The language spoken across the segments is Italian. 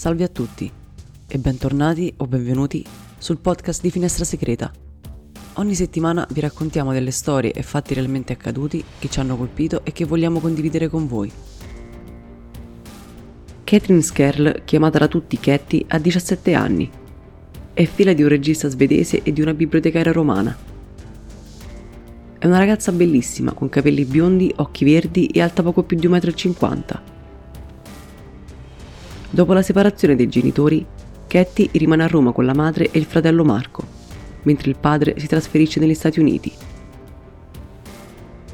Salve a tutti e bentornati o benvenuti sul podcast di Finestra Segreta. Ogni settimana vi raccontiamo delle storie e fatti realmente accaduti che ci hanno colpito e che vogliamo condividere con voi. Catherine Skerl, chiamata da tutti Cathy, ha 17 anni. È figlia di un regista svedese e di una bibliotecaria romana. È una ragazza bellissima, con capelli biondi, occhi verdi e alta poco più di 1,50 m. Dopo la separazione dei genitori, Cathy rimane a Roma con la madre e il fratello Marco, mentre il padre si trasferisce negli Stati Uniti.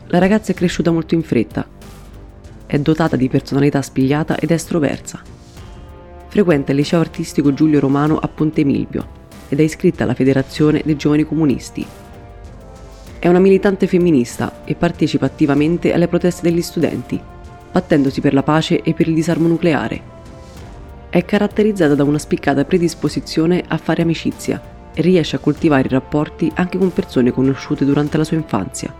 La ragazza è cresciuta molto in fretta. È dotata di personalità spigliata ed estroversa. Frequenta il liceo artistico Giulio Romano a Ponte Milvio ed è iscritta alla Federazione dei Giovani Comunisti. È una militante femminista e partecipa attivamente alle proteste degli studenti, battendosi per la pace e per il disarmo nucleare è caratterizzata da una spiccata predisposizione a fare amicizia e riesce a coltivare i rapporti anche con persone conosciute durante la sua infanzia.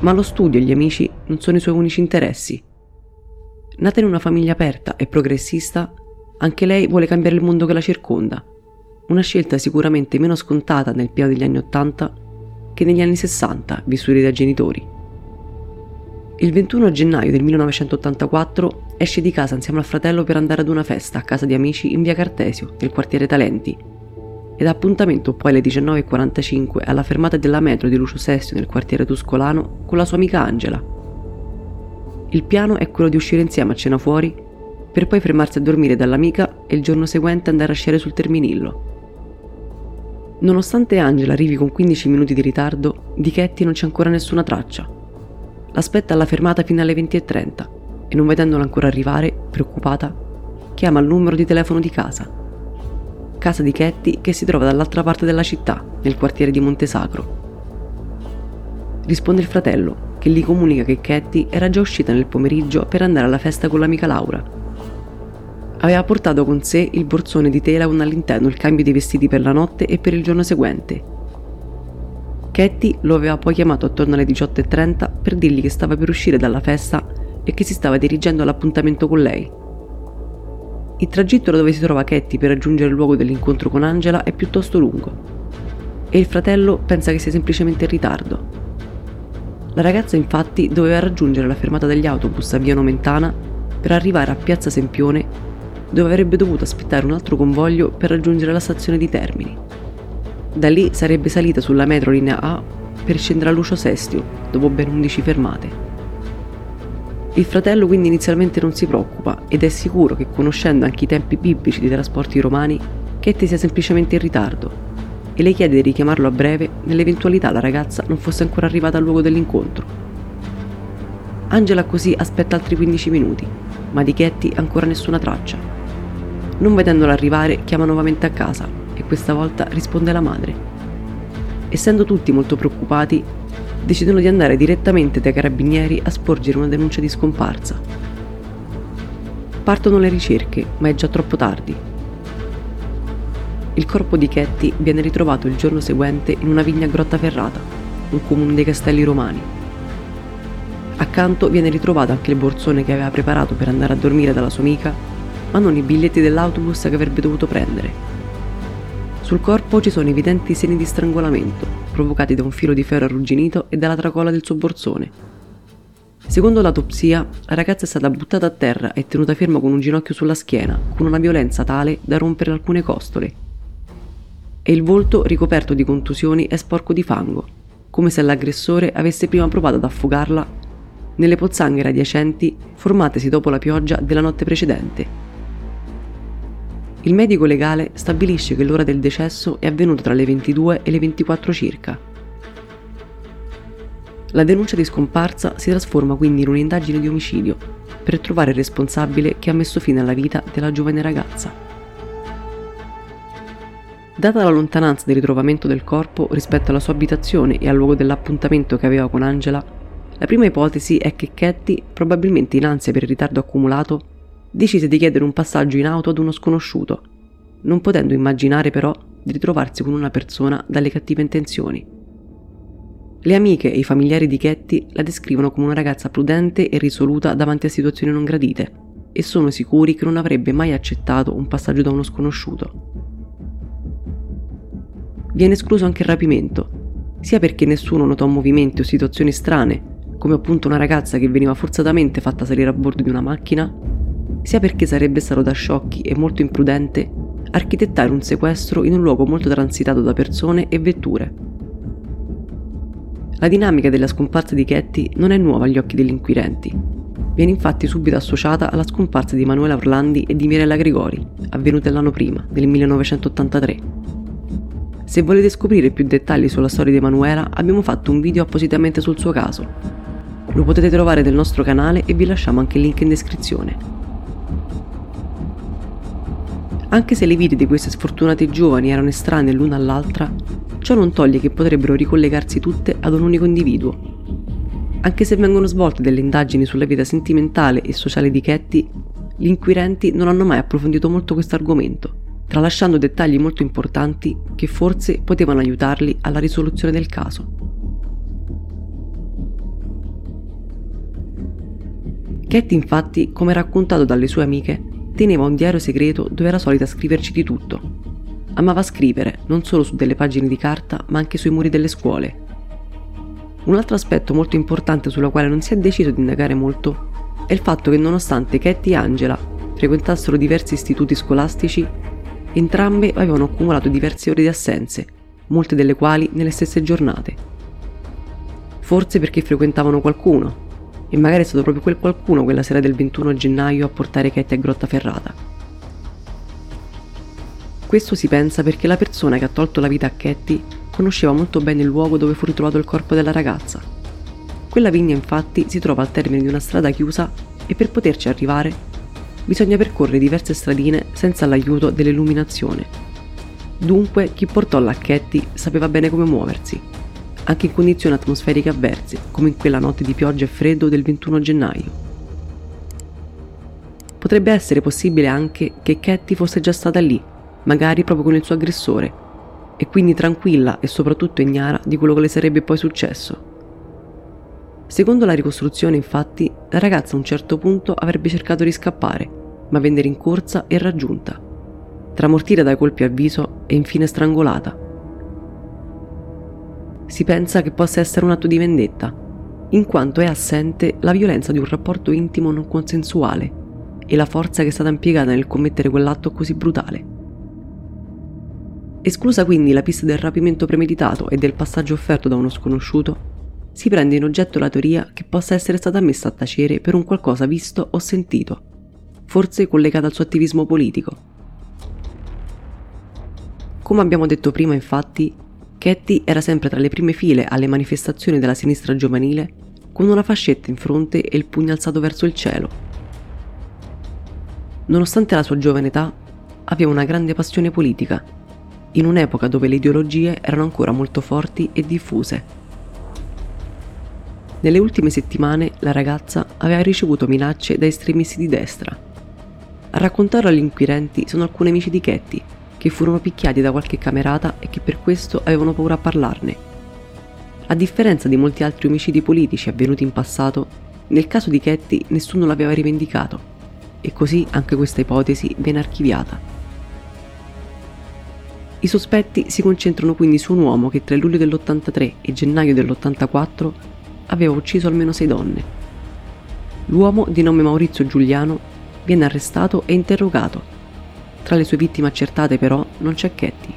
Ma lo studio e gli amici non sono i suoi unici interessi. Nata in una famiglia aperta e progressista, anche lei vuole cambiare il mondo che la circonda, una scelta sicuramente meno scontata nel piano degli anni Ottanta che negli anni 60 vissuti dai genitori. Il 21 gennaio del 1984 esce di casa insieme al fratello per andare ad una festa a casa di amici in via Cartesio, nel quartiere Talenti. Ed appuntamento poi alle 19.45 alla fermata della metro di Lucio Sestio nel quartiere Tuscolano con la sua amica Angela. Il piano è quello di uscire insieme a cena fuori per poi fermarsi a dormire dall'amica e il giorno seguente andare a sciare sul Terminillo. Nonostante Angela arrivi con 15 minuti di ritardo, di Ketty non c'è ancora nessuna traccia. L'aspetta alla fermata fino alle 20.30 e non vedendola ancora arrivare, preoccupata, chiama il numero di telefono di casa. Casa di Ketty che si trova dall'altra parte della città, nel quartiere di Montesacro. Risponde il fratello, che gli comunica che Ketty era già uscita nel pomeriggio per andare alla festa con l'amica Laura. Aveva portato con sé il borsone di tela con all'interno il cambio di vestiti per la notte e per il giorno seguente Katie lo aveva poi chiamato attorno alle 18.30 per dirgli che stava per uscire dalla festa e che si stava dirigendo all'appuntamento con lei. Il tragitto da dove si trova Katie per raggiungere il luogo dell'incontro con Angela è piuttosto lungo e il fratello pensa che sia semplicemente in ritardo. La ragazza infatti doveva raggiungere la fermata degli autobus a Via Nomentana per arrivare a Piazza Sempione dove avrebbe dovuto aspettare un altro convoglio per raggiungere la stazione di Termini. Da lì sarebbe salita sulla metro linea A per scendere a Lucio Sestio, dopo ben 11 fermate. Il fratello quindi inizialmente non si preoccupa ed è sicuro che conoscendo anche i tempi biblici dei trasporti romani, Ketty sia semplicemente in ritardo e le chiede di richiamarlo a breve nell'eventualità la ragazza non fosse ancora arrivata al luogo dell'incontro. Angela così aspetta altri 15 minuti, ma di Ketty ancora nessuna traccia. Non vedendola arrivare, chiama nuovamente a casa questa volta risponde la madre. Essendo tutti molto preoccupati, decidono di andare direttamente dai carabinieri a sporgere una denuncia di scomparsa. Partono le ricerche, ma è già troppo tardi. Il corpo di Ketty viene ritrovato il giorno seguente in una vigna a Grottaferrata, un comune dei Castelli Romani. Accanto viene ritrovato anche il borsone che aveva preparato per andare a dormire dalla sua amica, ma non i biglietti dell'autobus che avrebbe dovuto prendere. Sul corpo ci sono evidenti segni di strangolamento, provocati da un filo di ferro arrugginito e dalla tracolla del suo borsone. Secondo l'autopsia, la ragazza è stata buttata a terra e tenuta ferma con un ginocchio sulla schiena, con una violenza tale da rompere alcune costole. E il volto, ricoperto di contusioni, è sporco di fango, come se l'aggressore avesse prima provato ad affogarla nelle pozzanghere adiacenti formatesi dopo la pioggia della notte precedente. Il medico legale stabilisce che l'ora del decesso è avvenuta tra le 22 e le 24 circa. La denuncia di scomparsa si trasforma quindi in un'indagine di omicidio per trovare il responsabile che ha messo fine alla vita della giovane ragazza. Data la lontananza del ritrovamento del corpo rispetto alla sua abitazione e al luogo dell'appuntamento che aveva con Angela, la prima ipotesi è che Katie, probabilmente in ansia per il ritardo accumulato, decise di chiedere un passaggio in auto ad uno sconosciuto, non potendo immaginare però di ritrovarsi con una persona dalle cattive intenzioni. Le amiche e i familiari di Ketty la descrivono come una ragazza prudente e risoluta davanti a situazioni non gradite, e sono sicuri che non avrebbe mai accettato un passaggio da uno sconosciuto. Viene escluso anche il rapimento, sia perché nessuno notò movimenti o situazioni strane, come appunto una ragazza che veniva forzatamente fatta salire a bordo di una macchina, sia perché sarebbe stato da sciocchi e molto imprudente architettare un sequestro in un luogo molto transitato da persone e vetture. La dinamica della scomparsa di Ketty non è nuova agli occhi degli inquirenti. Viene infatti subito associata alla scomparsa di Manuela Orlandi e di Mirella Gregori, avvenuta l'anno prima, nel 1983. Se volete scoprire più dettagli sulla storia di Emanuela, abbiamo fatto un video appositamente sul suo caso. Lo potete trovare nel nostro canale e vi lasciamo anche il link in descrizione. Anche se le vite di queste sfortunate giovani erano estranee l'una all'altra, ciò non toglie che potrebbero ricollegarsi tutte ad un unico individuo. Anche se vengono svolte delle indagini sulla vita sentimentale e sociale di Ketty, gli inquirenti non hanno mai approfondito molto questo argomento, tralasciando dettagli molto importanti che forse potevano aiutarli alla risoluzione del caso. Ketty infatti, come raccontato dalle sue amiche, teneva un diario segreto dove era solita scriverci di tutto. Amava scrivere, non solo su delle pagine di carta, ma anche sui muri delle scuole. Un altro aspetto molto importante sulla quale non si è deciso di indagare molto è il fatto che nonostante Katie e Angela frequentassero diversi istituti scolastici, entrambe avevano accumulato diverse ore di assenze, molte delle quali nelle stesse giornate. Forse perché frequentavano qualcuno, e magari è stato proprio quel qualcuno quella sera del 21 gennaio a portare Katie a Grottaferrata. Questo si pensa perché la persona che ha tolto la vita a Katie conosceva molto bene il luogo dove fu ritrovato il corpo della ragazza. Quella vigna infatti si trova al termine di una strada chiusa e per poterci arrivare bisogna percorrere diverse stradine senza l'aiuto dell'illuminazione. Dunque chi portò la Katie sapeva bene come muoversi anche in condizioni atmosferiche avverse, come in quella notte di pioggia e freddo del 21 gennaio. Potrebbe essere possibile anche che Ketty fosse già stata lì, magari proprio con il suo aggressore, e quindi tranquilla e soprattutto ignara di quello che le sarebbe poi successo. Secondo la ricostruzione, infatti, la ragazza a un certo punto avrebbe cercato di scappare, ma venne rincorsa e raggiunta, tramortita dai colpi al viso e infine strangolata si pensa che possa essere un atto di vendetta, in quanto è assente la violenza di un rapporto intimo non consensuale e la forza che è stata impiegata nel commettere quell'atto così brutale. Esclusa quindi la pista del rapimento premeditato e del passaggio offerto da uno sconosciuto, si prende in oggetto la teoria che possa essere stata messa a tacere per un qualcosa visto o sentito, forse collegata al suo attivismo politico. Come abbiamo detto prima, infatti, Katie era sempre tra le prime file alle manifestazioni della sinistra giovanile con una fascetta in fronte e il pugno alzato verso il cielo. Nonostante la sua giovane età, aveva una grande passione politica, in un'epoca dove le ideologie erano ancora molto forti e diffuse. Nelle ultime settimane la ragazza aveva ricevuto minacce da estremisti di destra. A raccontarlo agli inquirenti sono alcuni amici di Katie, che furono picchiati da qualche camerata e che per questo avevano paura a parlarne. A differenza di molti altri omicidi politici avvenuti in passato, nel caso di Ketty nessuno l'aveva rivendicato e così anche questa ipotesi viene archiviata. I sospetti si concentrano quindi su un uomo che tra luglio dell'83 e gennaio dell'84 aveva ucciso almeno sei donne. L'uomo di nome Maurizio Giuliano viene arrestato e interrogato tra le sue vittime accertate però non c'è Ketty.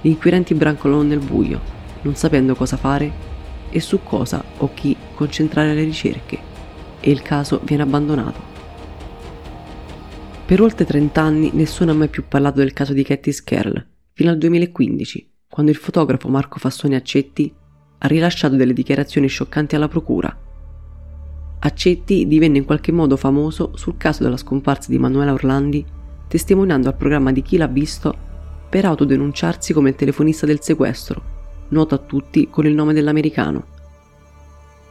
Gli inquirenti brancolano nel buio, non sapendo cosa fare e su cosa o chi concentrare le ricerche, e il caso viene abbandonato. Per oltre 30 anni nessuno ha mai più parlato del caso di Ketty Skerl, fino al 2015, quando il fotografo Marco Fassoni Accetti ha rilasciato delle dichiarazioni scioccanti alla procura. Accetti divenne in qualche modo famoso sul caso della scomparsa di Manuela Orlandi testimoniando al programma di Chi l'ha visto per autodenunciarsi come il telefonista del sequestro, noto a tutti con il nome dell'americano.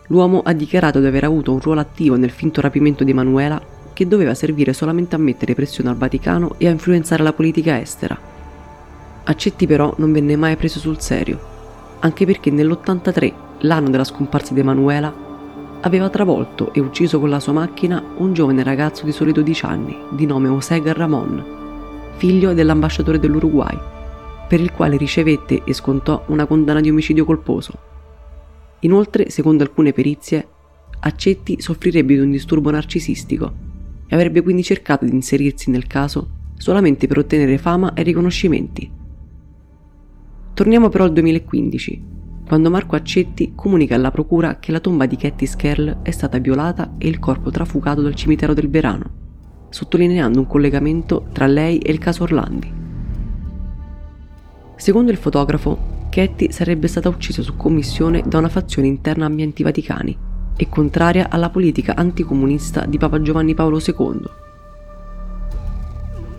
L'uomo ha dichiarato di aver avuto un ruolo attivo nel finto rapimento di Emanuela che doveva servire solamente a mettere pressione al Vaticano e a influenzare la politica estera. Accetti però non venne mai preso sul serio, anche perché nell'83, l'anno della scomparsa di Emanuela, aveva travolto e ucciso con la sua macchina un giovane ragazzo di soli 12 anni, di nome José Garramon, figlio dell'ambasciatore dell'Uruguay, per il quale ricevette e scontò una condanna di omicidio colposo. Inoltre, secondo alcune perizie, Accetti soffrirebbe di un disturbo narcisistico e avrebbe quindi cercato di inserirsi nel caso solamente per ottenere fama e riconoscimenti. Torniamo però al 2015, quando Marco Accetti comunica alla procura che la tomba di Cathy Skerl è stata violata e il corpo trafugato dal cimitero del Verano, sottolineando un collegamento tra lei e il caso Orlandi. Secondo il fotografo, Cathy sarebbe stata uccisa su commissione da una fazione interna ambienti vaticani e contraria alla politica anticomunista di Papa Giovanni Paolo II.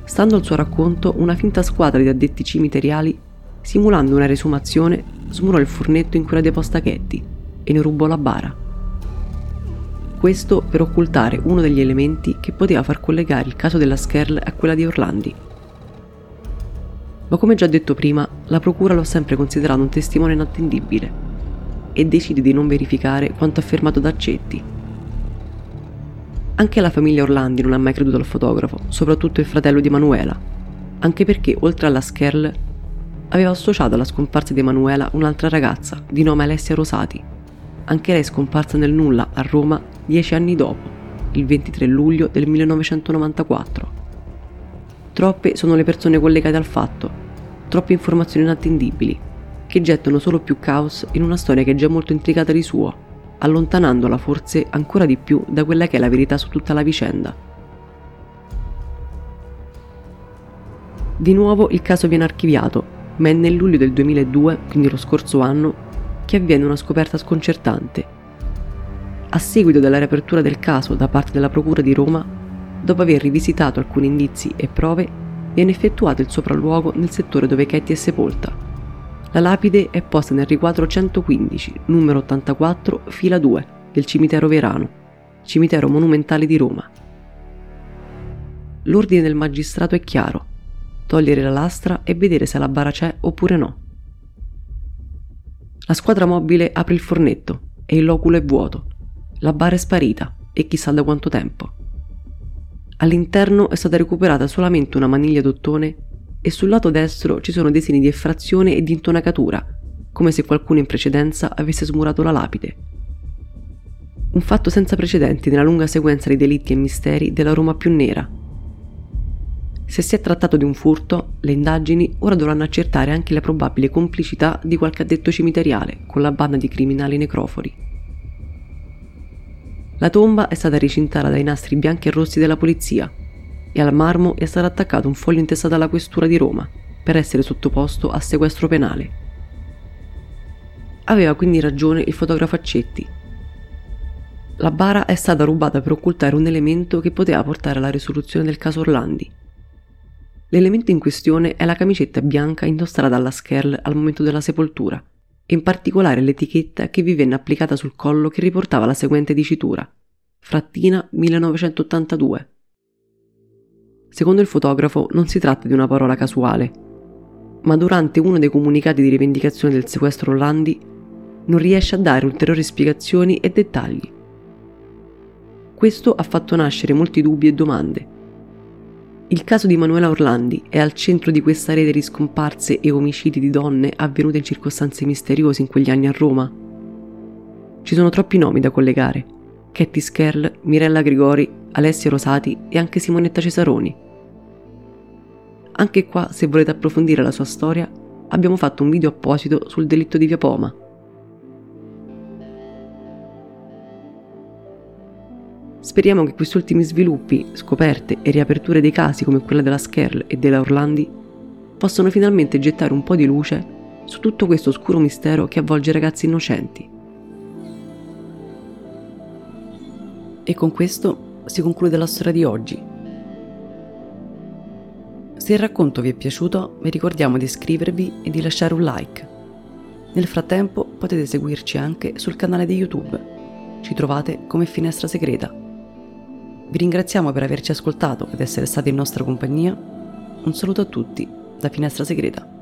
Stando al suo racconto, una finta squadra di addetti cimiteriali, simulando una resumazione, smurò il fornetto in cui era deposta Ketty e ne rubò la bara. Questo per occultare uno degli elementi che poteva far collegare il caso della Skerl a quella di Orlandi. Ma come già detto prima, la procura lo ha sempre considerato un testimone inattendibile e decide di non verificare quanto affermato da Accetti. Anche la famiglia Orlandi non ha mai creduto al fotografo, soprattutto il fratello di Manuela, anche perché oltre alla Skerl aveva associato alla scomparsa di Emanuela un'altra ragazza di nome Alessia Rosati, anche lei scomparsa nel nulla a Roma dieci anni dopo, il 23 luglio del 1994. Troppe sono le persone collegate al fatto, troppe informazioni inattendibili, che gettano solo più caos in una storia che è già molto intricata di suo, allontanandola forse ancora di più da quella che è la verità su tutta la vicenda. Di nuovo il caso viene archiviato ma è nel luglio del 2002, quindi lo scorso anno, che avviene una scoperta sconcertante. A seguito della riapertura del caso da parte della Procura di Roma, dopo aver rivisitato alcuni indizi e prove, viene effettuato il sopralluogo nel settore dove Katie è sepolta. La lapide è posta nel riquadro 115, numero 84, fila 2, del cimitero Verano, cimitero monumentale di Roma. L'ordine del magistrato è chiaro togliere la lastra e vedere se la bara c'è oppure no. La squadra mobile apre il fornetto e il loculo è vuoto. La bara è sparita e chissà da quanto tempo. All'interno è stata recuperata solamente una maniglia d'ottone e sul lato destro ci sono dei segni di effrazione e di intonacatura, come se qualcuno in precedenza avesse smurato la lapide. Un fatto senza precedenti nella lunga sequenza di delitti e misteri della Roma più nera, se si è trattato di un furto, le indagini ora dovranno accertare anche la probabile complicità di qualche addetto cimiteriale con la banda di criminali necrofori. La tomba è stata recintata dai nastri bianchi e rossi della polizia e al marmo è stato attaccato un foglio intestato alla questura di Roma per essere sottoposto a sequestro penale. Aveva quindi ragione il fotografo Accetti. La bara è stata rubata per occultare un elemento che poteva portare alla risoluzione del caso Orlandi L'elemento in questione è la camicetta bianca indossata dalla Skerl al momento della sepoltura, e in particolare l'etichetta che vi venne applicata sul collo che riportava la seguente dicitura: Frattina 1982. Secondo il fotografo non si tratta di una parola casuale, ma durante uno dei comunicati di rivendicazione del sequestro Orlandi non riesce a dare ulteriori spiegazioni e dettagli. Questo ha fatto nascere molti dubbi e domande, il caso di Manuela Orlandi è al centro di questa rete di scomparse e omicidi di donne avvenute in circostanze misteriose in quegli anni a Roma. Ci sono troppi nomi da collegare. Cathy Skerl, Mirella Grigori, Alessia Rosati e anche Simonetta Cesaroni. Anche qua, se volete approfondire la sua storia, abbiamo fatto un video apposito sul delitto di Via Poma, Speriamo che questi ultimi sviluppi, scoperte e riaperture dei casi come quella della Skerl e della Orlandi possano finalmente gettare un po' di luce su tutto questo oscuro mistero che avvolge ragazzi innocenti. E con questo si conclude la storia di oggi. Se il racconto vi è piaciuto, vi ricordiamo di iscrivervi e di lasciare un like. Nel frattempo potete seguirci anche sul canale di YouTube. Ci trovate come Finestra Segreta. Vi ringraziamo per averci ascoltato ed essere stati in nostra compagnia. Un saluto a tutti da Finestra Segreta.